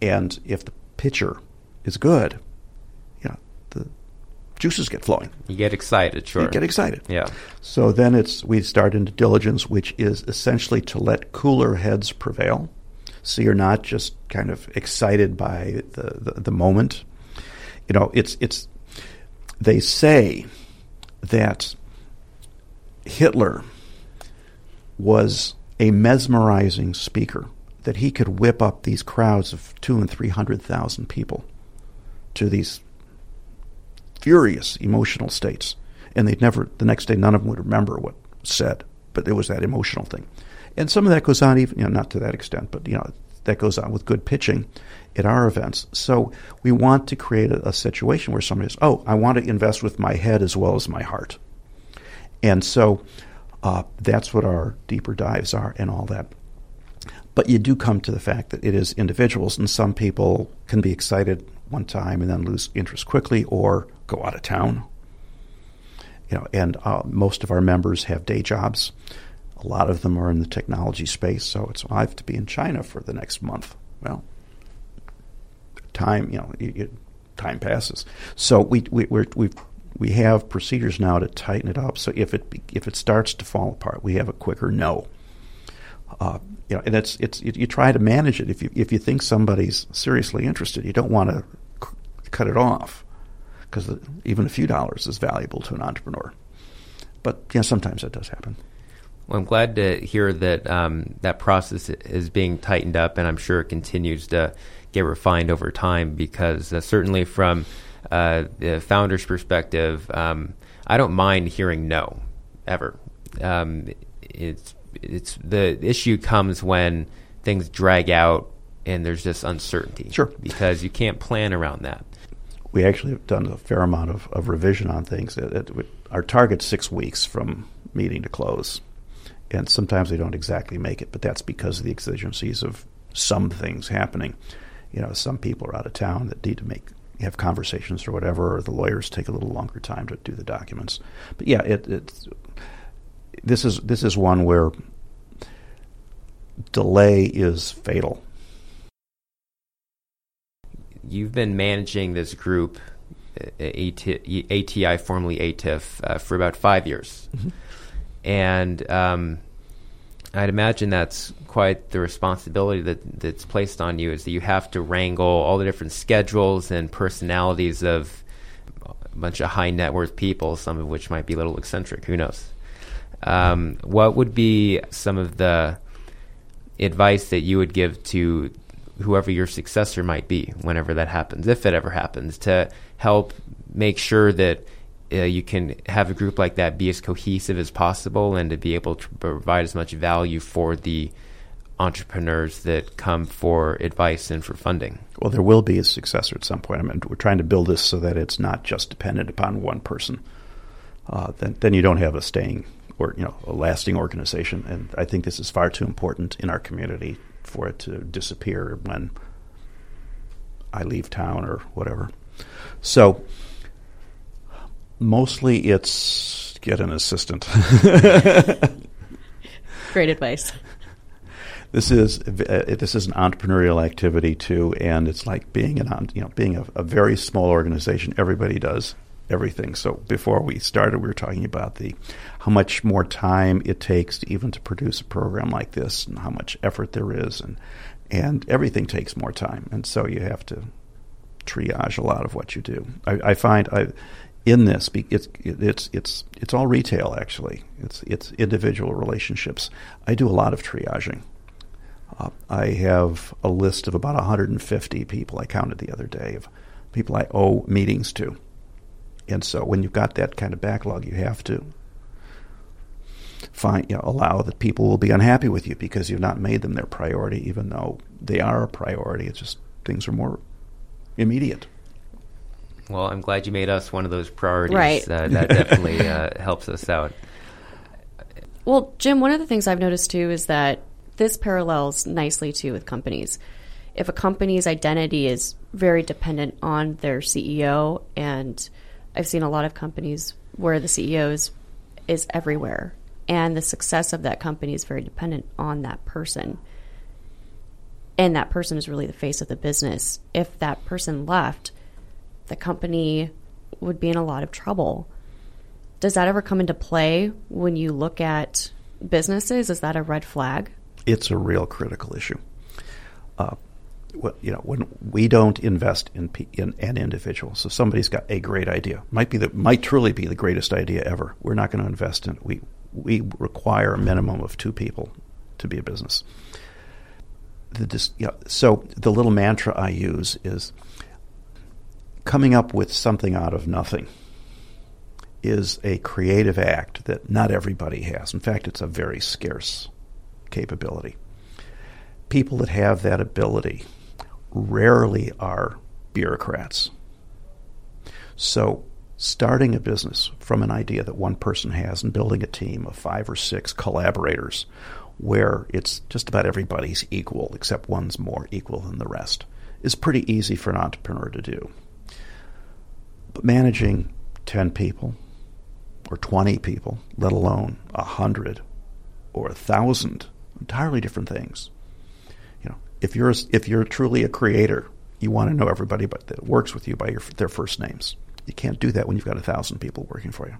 And if the pitcher is good, yeah, the juices get flowing. You get excited, sure. You get excited. Yeah. So then it's we start into diligence, which is essentially to let cooler heads prevail. So you're not just kind of excited by the, the, the moment. You know, it's it's they say that Hitler was a mesmerizing speaker, that he could whip up these crowds of two and three hundred thousand people to these furious emotional states. And they'd never, the next day, none of them would remember what said, but it was that emotional thing. And some of that goes on even, you know, not to that extent, but, you know, that goes on with good pitching at our events. So we want to create a, a situation where somebody says, oh, I want to invest with my head as well as my heart. And so uh, that's what our deeper dives are and all that. But you do come to the fact that it is individuals, and some people can be excited one time and then lose interest quickly or go out of town. You know, and uh, most of our members have day jobs. A lot of them are in the technology space, so it's I have to be in China for the next month. Well, time, you know, you, you, time passes. So we we we we have procedures now to tighten it up. So if it if it starts to fall apart, we have a quicker no. Uh, you know, and it's it's you, you, try to manage it. If you if you think somebody's seriously interested, you don't want to c- cut it off because even a few dollars is valuable to an entrepreneur. But yeah, sometimes that does happen. Well, I'm glad to hear that um, that process is being tightened up, and I'm sure it continues to get refined over time. Because uh, certainly from uh, the founder's perspective, um, I don't mind hearing no ever. Um, it's it's the issue comes when things drag out and there's just uncertainty. Sure, because you can't plan around that. We actually have done a fair amount of, of revision on things. It, it, our target's six weeks from meeting to close, and sometimes they don't exactly make it, but that's because of the exigencies of some things happening. You know, some people are out of town that need to make have conversations or whatever, or the lawyers take a little longer time to do the documents. But yeah, it, it's this is this is one where delay is fatal. You've been managing this group, ATI, formerly ATIF, uh, for about five years, mm-hmm. And um, I'd imagine that's quite the responsibility that that's placed on you. Is that you have to wrangle all the different schedules and personalities of a bunch of high net worth people, some of which might be a little eccentric. Who knows? Um, what would be some of the advice that you would give to whoever your successor might be whenever that happens, if it ever happens, to help make sure that uh, you can have a group like that be as cohesive as possible and to be able to provide as much value for the entrepreneurs that come for advice and for funding? Well, there will be a successor at some point. I mean, we're trying to build this so that it's not just dependent upon one person. Uh, then, then you don't have a staying or you know a lasting organization. And I think this is far too important in our community for it to disappear when I leave town or whatever. So mostly it's get an assistant. Great advice. This is uh, this is an entrepreneurial activity too, and it's like being an you know being a, a very small organization. Everybody does everything. So before we started, we were talking about the how much more time it takes to even to produce a program like this, and how much effort there is, and and everything takes more time, and so you have to triage a lot of what you do. I, I find I, in this, it's it's it's it's all retail actually. It's it's individual relationships. I do a lot of triaging. Uh, I have a list of about 150 people I counted the other day of people I owe meetings to and so when you've got that kind of backlog, you have to find you know, allow that people will be unhappy with you because you've not made them their priority, even though they are a priority. It's just things are more immediate. Well, I'm glad you made us one of those priorities. Right. Uh, that definitely uh, helps us out. Well, Jim, one of the things I've noticed too is that this parallels nicely too with companies. If a company's identity is very dependent on their CEO and I've seen a lot of companies where the CEO is, is everywhere, and the success of that company is very dependent on that person. And that person is really the face of the business. If that person left, the company would be in a lot of trouble. Does that ever come into play when you look at businesses? Is that a red flag? It's a real critical issue. Uh, you know, when we don't invest in, in an individual, so somebody's got a great idea, might be the might truly be the greatest idea ever. We're not going to invest in it. We we require a minimum of two people to be a business. The, you know, so the little mantra I use is coming up with something out of nothing is a creative act that not everybody has. In fact, it's a very scarce capability. People that have that ability rarely are bureaucrats. So, starting a business from an idea that one person has and building a team of five or six collaborators where it's just about everybody's equal except one's more equal than the rest is pretty easy for an entrepreneur to do. But managing 10 people or 20 people, let alone 100 or 1,000, entirely different things. You know, if you're if you're truly a creator, you want to know everybody but that works with you by your, their first names. You can't do that when you've got a thousand people working for you.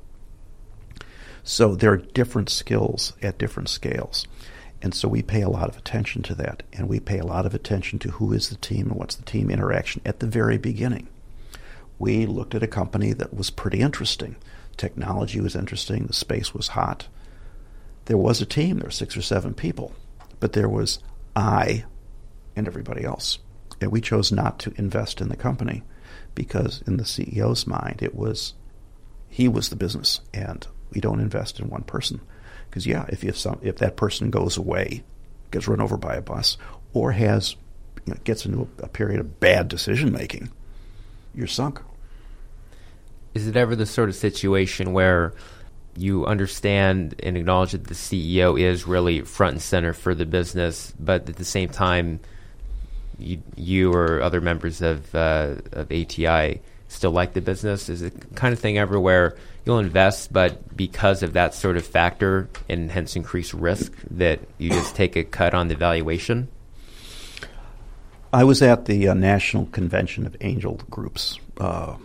So there are different skills at different scales. And so we pay a lot of attention to that. And we pay a lot of attention to who is the team and what's the team interaction at the very beginning. We looked at a company that was pretty interesting. Technology was interesting, the space was hot. There was a team, there were six or seven people, but there was I and everybody else. And we chose not to invest in the company because, in the CEO's mind, it was he was the business, and we don't invest in one person. Because yeah, if if some if that person goes away, gets run over by a bus, or has you know, gets into a, a period of bad decision making, you're sunk. Is it ever the sort of situation where you understand and acknowledge that the CEO is really front and center for the business, but at the same time, you, you or other members of uh, of ATI still like the business? Is it kind of thing everywhere you'll invest, but because of that sort of factor and hence increased risk, that you just take a cut on the valuation? I was at the uh, National Convention of Angel Groups uh,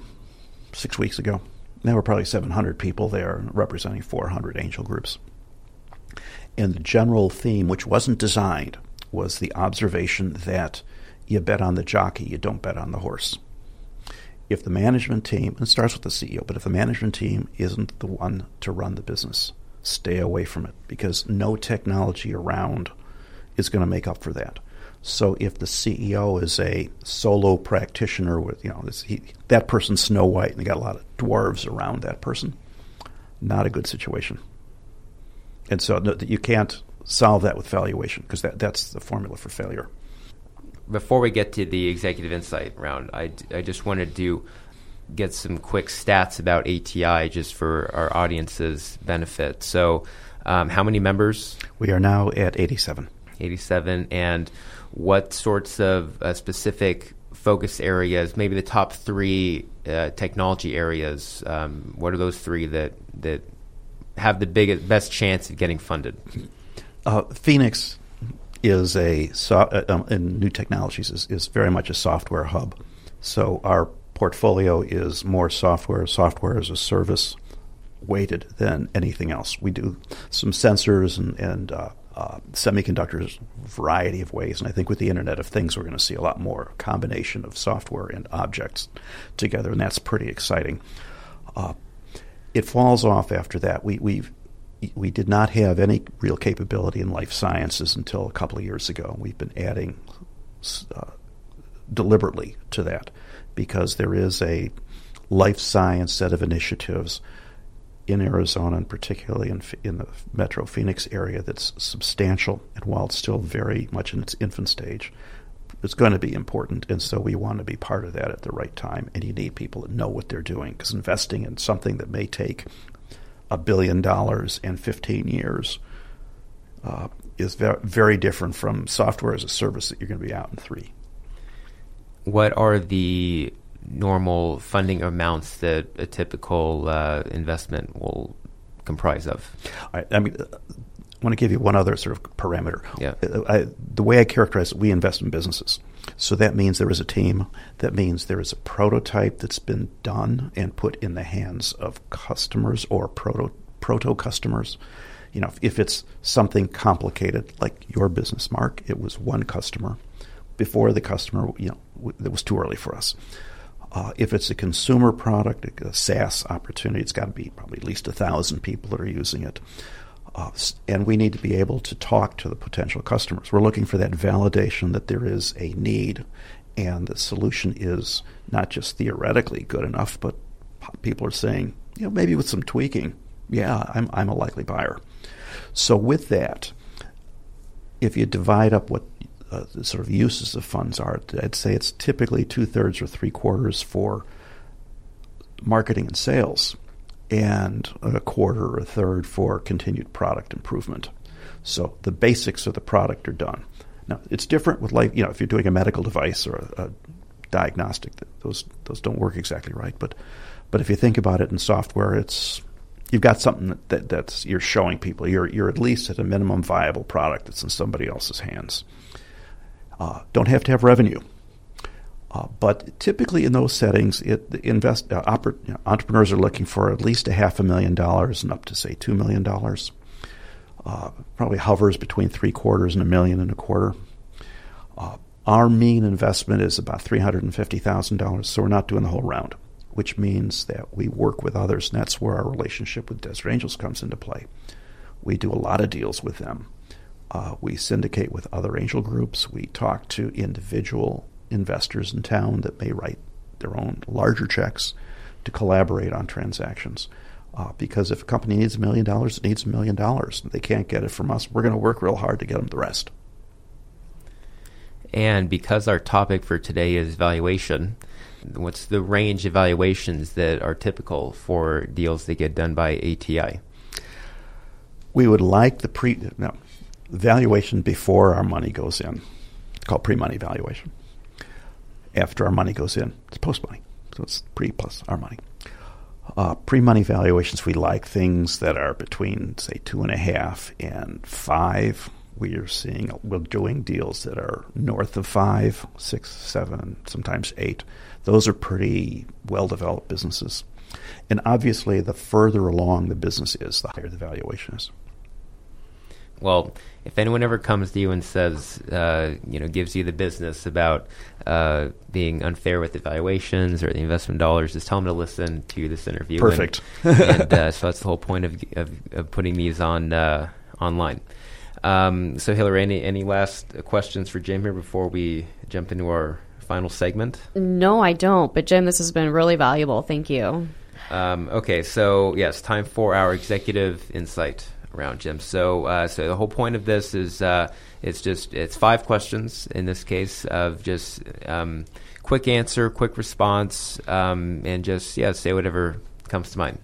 six weeks ago. There were probably 700 people there representing 400 angel groups. And the general theme, which wasn't designed, was the observation that you bet on the jockey, you don't bet on the horse if the management team, and it starts with the CEO, but if the management team isn't the one to run the business, stay away from it because no technology around is going to make up for that. So if the CEO is a solo practitioner with, you know, this, he, that person's Snow White and they got a lot of dwarves around that person, not a good situation. And so no, you can't solve that with valuation because that, that's the formula for failure before we get to the executive insight round, I, I just wanted to get some quick stats about ATI just for our audience's benefit. So, um, how many members? We are now at 87. 87. And what sorts of uh, specific focus areas, maybe the top three uh, technology areas, um, what are those three that, that have the biggest, best chance of getting funded? Uh, Phoenix is a so, uh, um, in new technologies is, is very much a software hub. So our portfolio is more software, software as a service weighted than anything else. We do some sensors and, and uh, uh, semiconductors, variety of ways. And I think with the Internet of Things, we're going to see a lot more combination of software and objects together, and that's pretty exciting. Uh, it falls off after that. We, we've we did not have any real capability in life sciences until a couple of years ago. We've been adding uh, deliberately to that because there is a life science set of initiatives in Arizona, and particularly in, in the Metro Phoenix area, that's substantial. And while it's still very much in its infant stage, it's going to be important. And so we want to be part of that at the right time. And you need people that know what they're doing because investing in something that may take a billion dollars in 15 years uh, is very different from software as a service that you're going to be out in three. What are the normal funding amounts that a typical uh, investment will comprise of? I, I mean, I want to give you one other sort of parameter. Yeah. Uh, I, the way I characterize it, we invest in businesses. So that means there is a team. That means there is a prototype that's been done and put in the hands of customers or proto proto customers. You know, if, if it's something complicated like your business, Mark, it was one customer. Before the customer, you know, it was too early for us. Uh, if it's a consumer product, a SaaS opportunity, it's got to be probably at least a thousand people that are using it. Uh, and we need to be able to talk to the potential customers. We're looking for that validation that there is a need and the solution is not just theoretically good enough, but people are saying, you know, maybe with some tweaking, yeah, I'm, I'm a likely buyer. So with that, if you divide up what uh, the sort of uses of funds are, I'd say it's typically two thirds or three quarters for marketing and sales, and a quarter or a third for continued product improvement. So the basics of the product are done. Now it's different with like you know if you're doing a medical device or a, a diagnostic, those those don't work exactly right. But but if you think about it in software, it's you've got something that, that, that's you're showing people. You're you're at least at a minimum viable product that's in somebody else's hands. Uh, don't have to have revenue. Uh, but typically in those settings, it, invest, uh, oper, you know, entrepreneurs are looking for at least a half a million dollars and up to say two million dollars. Uh, probably hovers between three quarters and a million and a quarter. Uh, our mean investment is about three hundred and fifty thousand dollars, so we're not doing the whole round, which means that we work with others, and that's where our relationship with Desert Angels comes into play. We do a lot of deals with them. Uh, we syndicate with other angel groups. We talk to individual investors in town that may write their own larger checks to collaborate on transactions. Uh, because if a company needs a million dollars, it needs a million dollars. They can't get it from us. We're going to work real hard to get them the rest. And because our topic for today is valuation, what's the range of valuations that are typical for deals that get done by ATI? We would like the pre no, valuation before our money goes in. It's called pre-money valuation. After our money goes in, it's post-money. So it's pre plus our money. Uh, pre-money valuations, we like things that are between, say, two and a half and five. We are seeing we're doing deals that are north of five, six, seven, sometimes eight. Those are pretty well-developed businesses, and obviously, the further along the business is, the higher the valuation is. Well, if anyone ever comes to you and says, uh, you know, gives you the business about uh, being unfair with the evaluations or the investment dollars, just tell them to listen to this interview. Perfect. And, and uh, so that's the whole point of, of, of putting these on uh, online. Um, so, Hillary, any, any last questions for Jim here before we jump into our final segment? No, I don't. But, Jim, this has been really valuable. Thank you. Um, okay, so yes, time for our executive insight around Jim. So, uh, so the whole point of this is uh, it's just it's five questions in this case of just um, quick answer, quick response, um, and just yeah, say whatever comes to mind.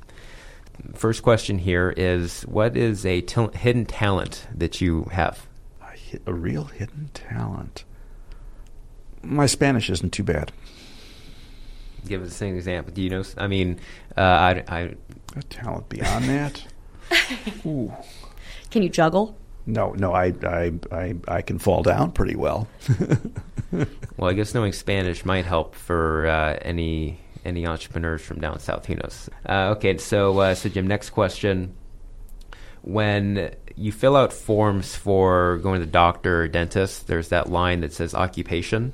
First question here is: What is a t- hidden talent that you have? A, a real hidden talent. My Spanish isn't too bad. Give us an example. Do you know? I mean, uh, I, I a talent beyond that. Ooh. Can you juggle? No, no, I, I, I, I can fall down pretty well. well, I guess knowing Spanish might help for uh, any any entrepreneurs from down south. Who knows? Uh, okay, so uh, so Jim, next question: When you fill out forms for going to the doctor or dentist, there's that line that says occupation.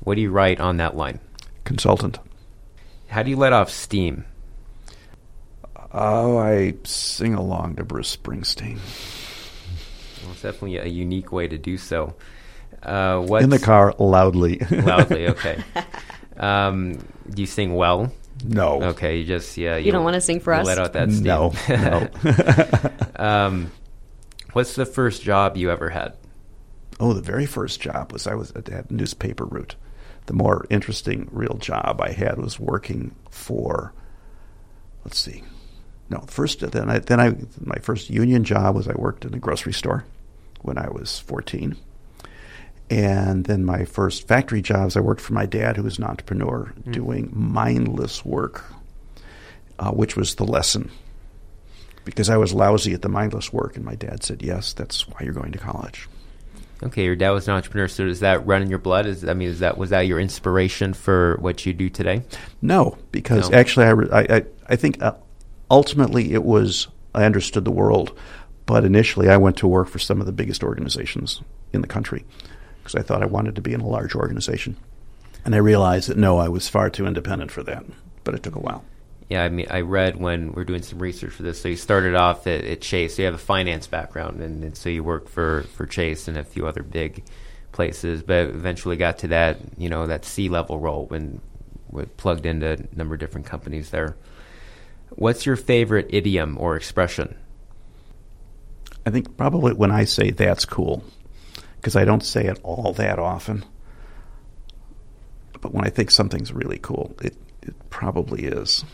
What do you write on that line? Consultant. How do you let off steam? Oh, I sing along to Bruce Springsteen. Well, it's definitely a unique way to do so. Uh, In the car, loudly. loudly, okay. Um, do you sing well? No. Okay, you just yeah. You, you don't want to sing for us. Let out that steam. No. no. um, what's the first job you ever had? Oh, the very first job was I was at newspaper route. The more interesting real job I had was working for. Let's see, no, first then I then I my first union job was I worked in a grocery store when I was 14. And then my first factory jobs, I worked for my dad, who was an entrepreneur, mm. doing mindless work, uh, which was the lesson. Because I was lousy at the mindless work, and my dad said, "Yes, that's why you're going to college." Okay, your dad was an entrepreneur, so does that run in your blood? Is I mean, is that was that your inspiration for what you do today? No, because no. actually, I, I I think uh, ultimately it was I understood the world, but initially I went to work for some of the biggest organizations in the country because I thought I wanted to be in a large organization, and I realized that no, I was far too independent for that. But it took a while. Yeah, I mean, I read when we are doing some research for this. So you started off at, at Chase. So you have a finance background, and, and, so you worked for for Chase and a few other big places, but eventually got to that you know that C level role when plugged into a number of different companies there. What's your favorite idiom or expression? I think probably when I say that's cool, because I don't say it all that often. But when I think something's really cool, it, it probably is.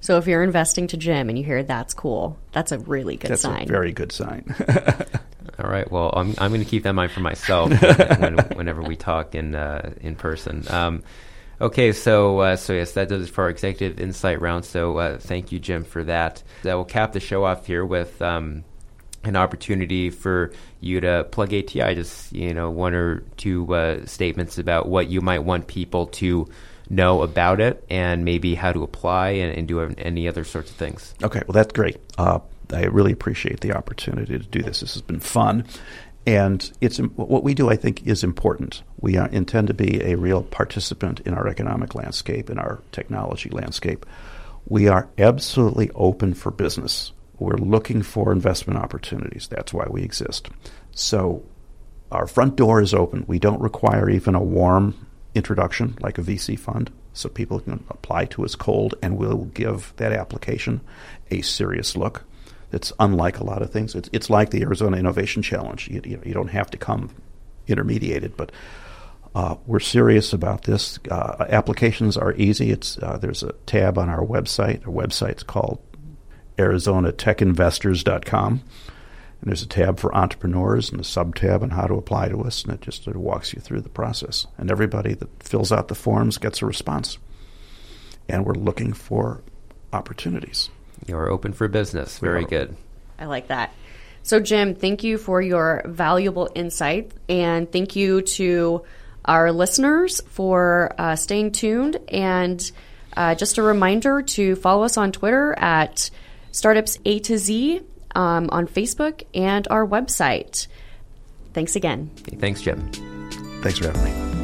So if you're investing to Jim and you hear that's cool, that's a really good That's sign. a very good sign. All right. Well, I'm I'm going to keep that in mind for myself when, whenever we talk in uh, in person. Um, okay. So uh, so yes, that does it for our executive insight round. So uh, thank you, Jim, for that. That will cap the show off here with. Um, an opportunity for you to plug ATI, just you know, one or two uh, statements about what you might want people to know about it, and maybe how to apply and, and do any other sorts of things. Okay, well, that's great. Uh, I really appreciate the opportunity to do this. This has been fun. And it's what we do, I think, is important. We intend to be a real participant in our economic landscape, in our technology landscape. We are absolutely open for business. We're looking for investment opportunities. That's why we exist. So our front door is open. We don't require even a warm introduction like a VC fund. So people can apply to us cold, and we'll give that application a serious look. It's unlike a lot of things. It's, it's like the Arizona Innovation Challenge. You, you, you don't have to come intermediated, but uh, we're serious about this. Uh, applications are easy. It's uh, there's a tab on our website. Our website's called ArizonaTechInvestors.com. And there's a tab for entrepreneurs and a sub tab on how to apply to us, and it just sort of walks you through the process. And everybody that fills out the forms gets a response. And we're looking for opportunities. You're open for business. Very good. I like that. So, Jim, thank you for your valuable insight, and thank you to our listeners for uh, staying tuned. And uh, just a reminder to follow us on Twitter at Startups A to Z um, on Facebook and our website. Thanks again. Thanks, Jim. Thanks for having me.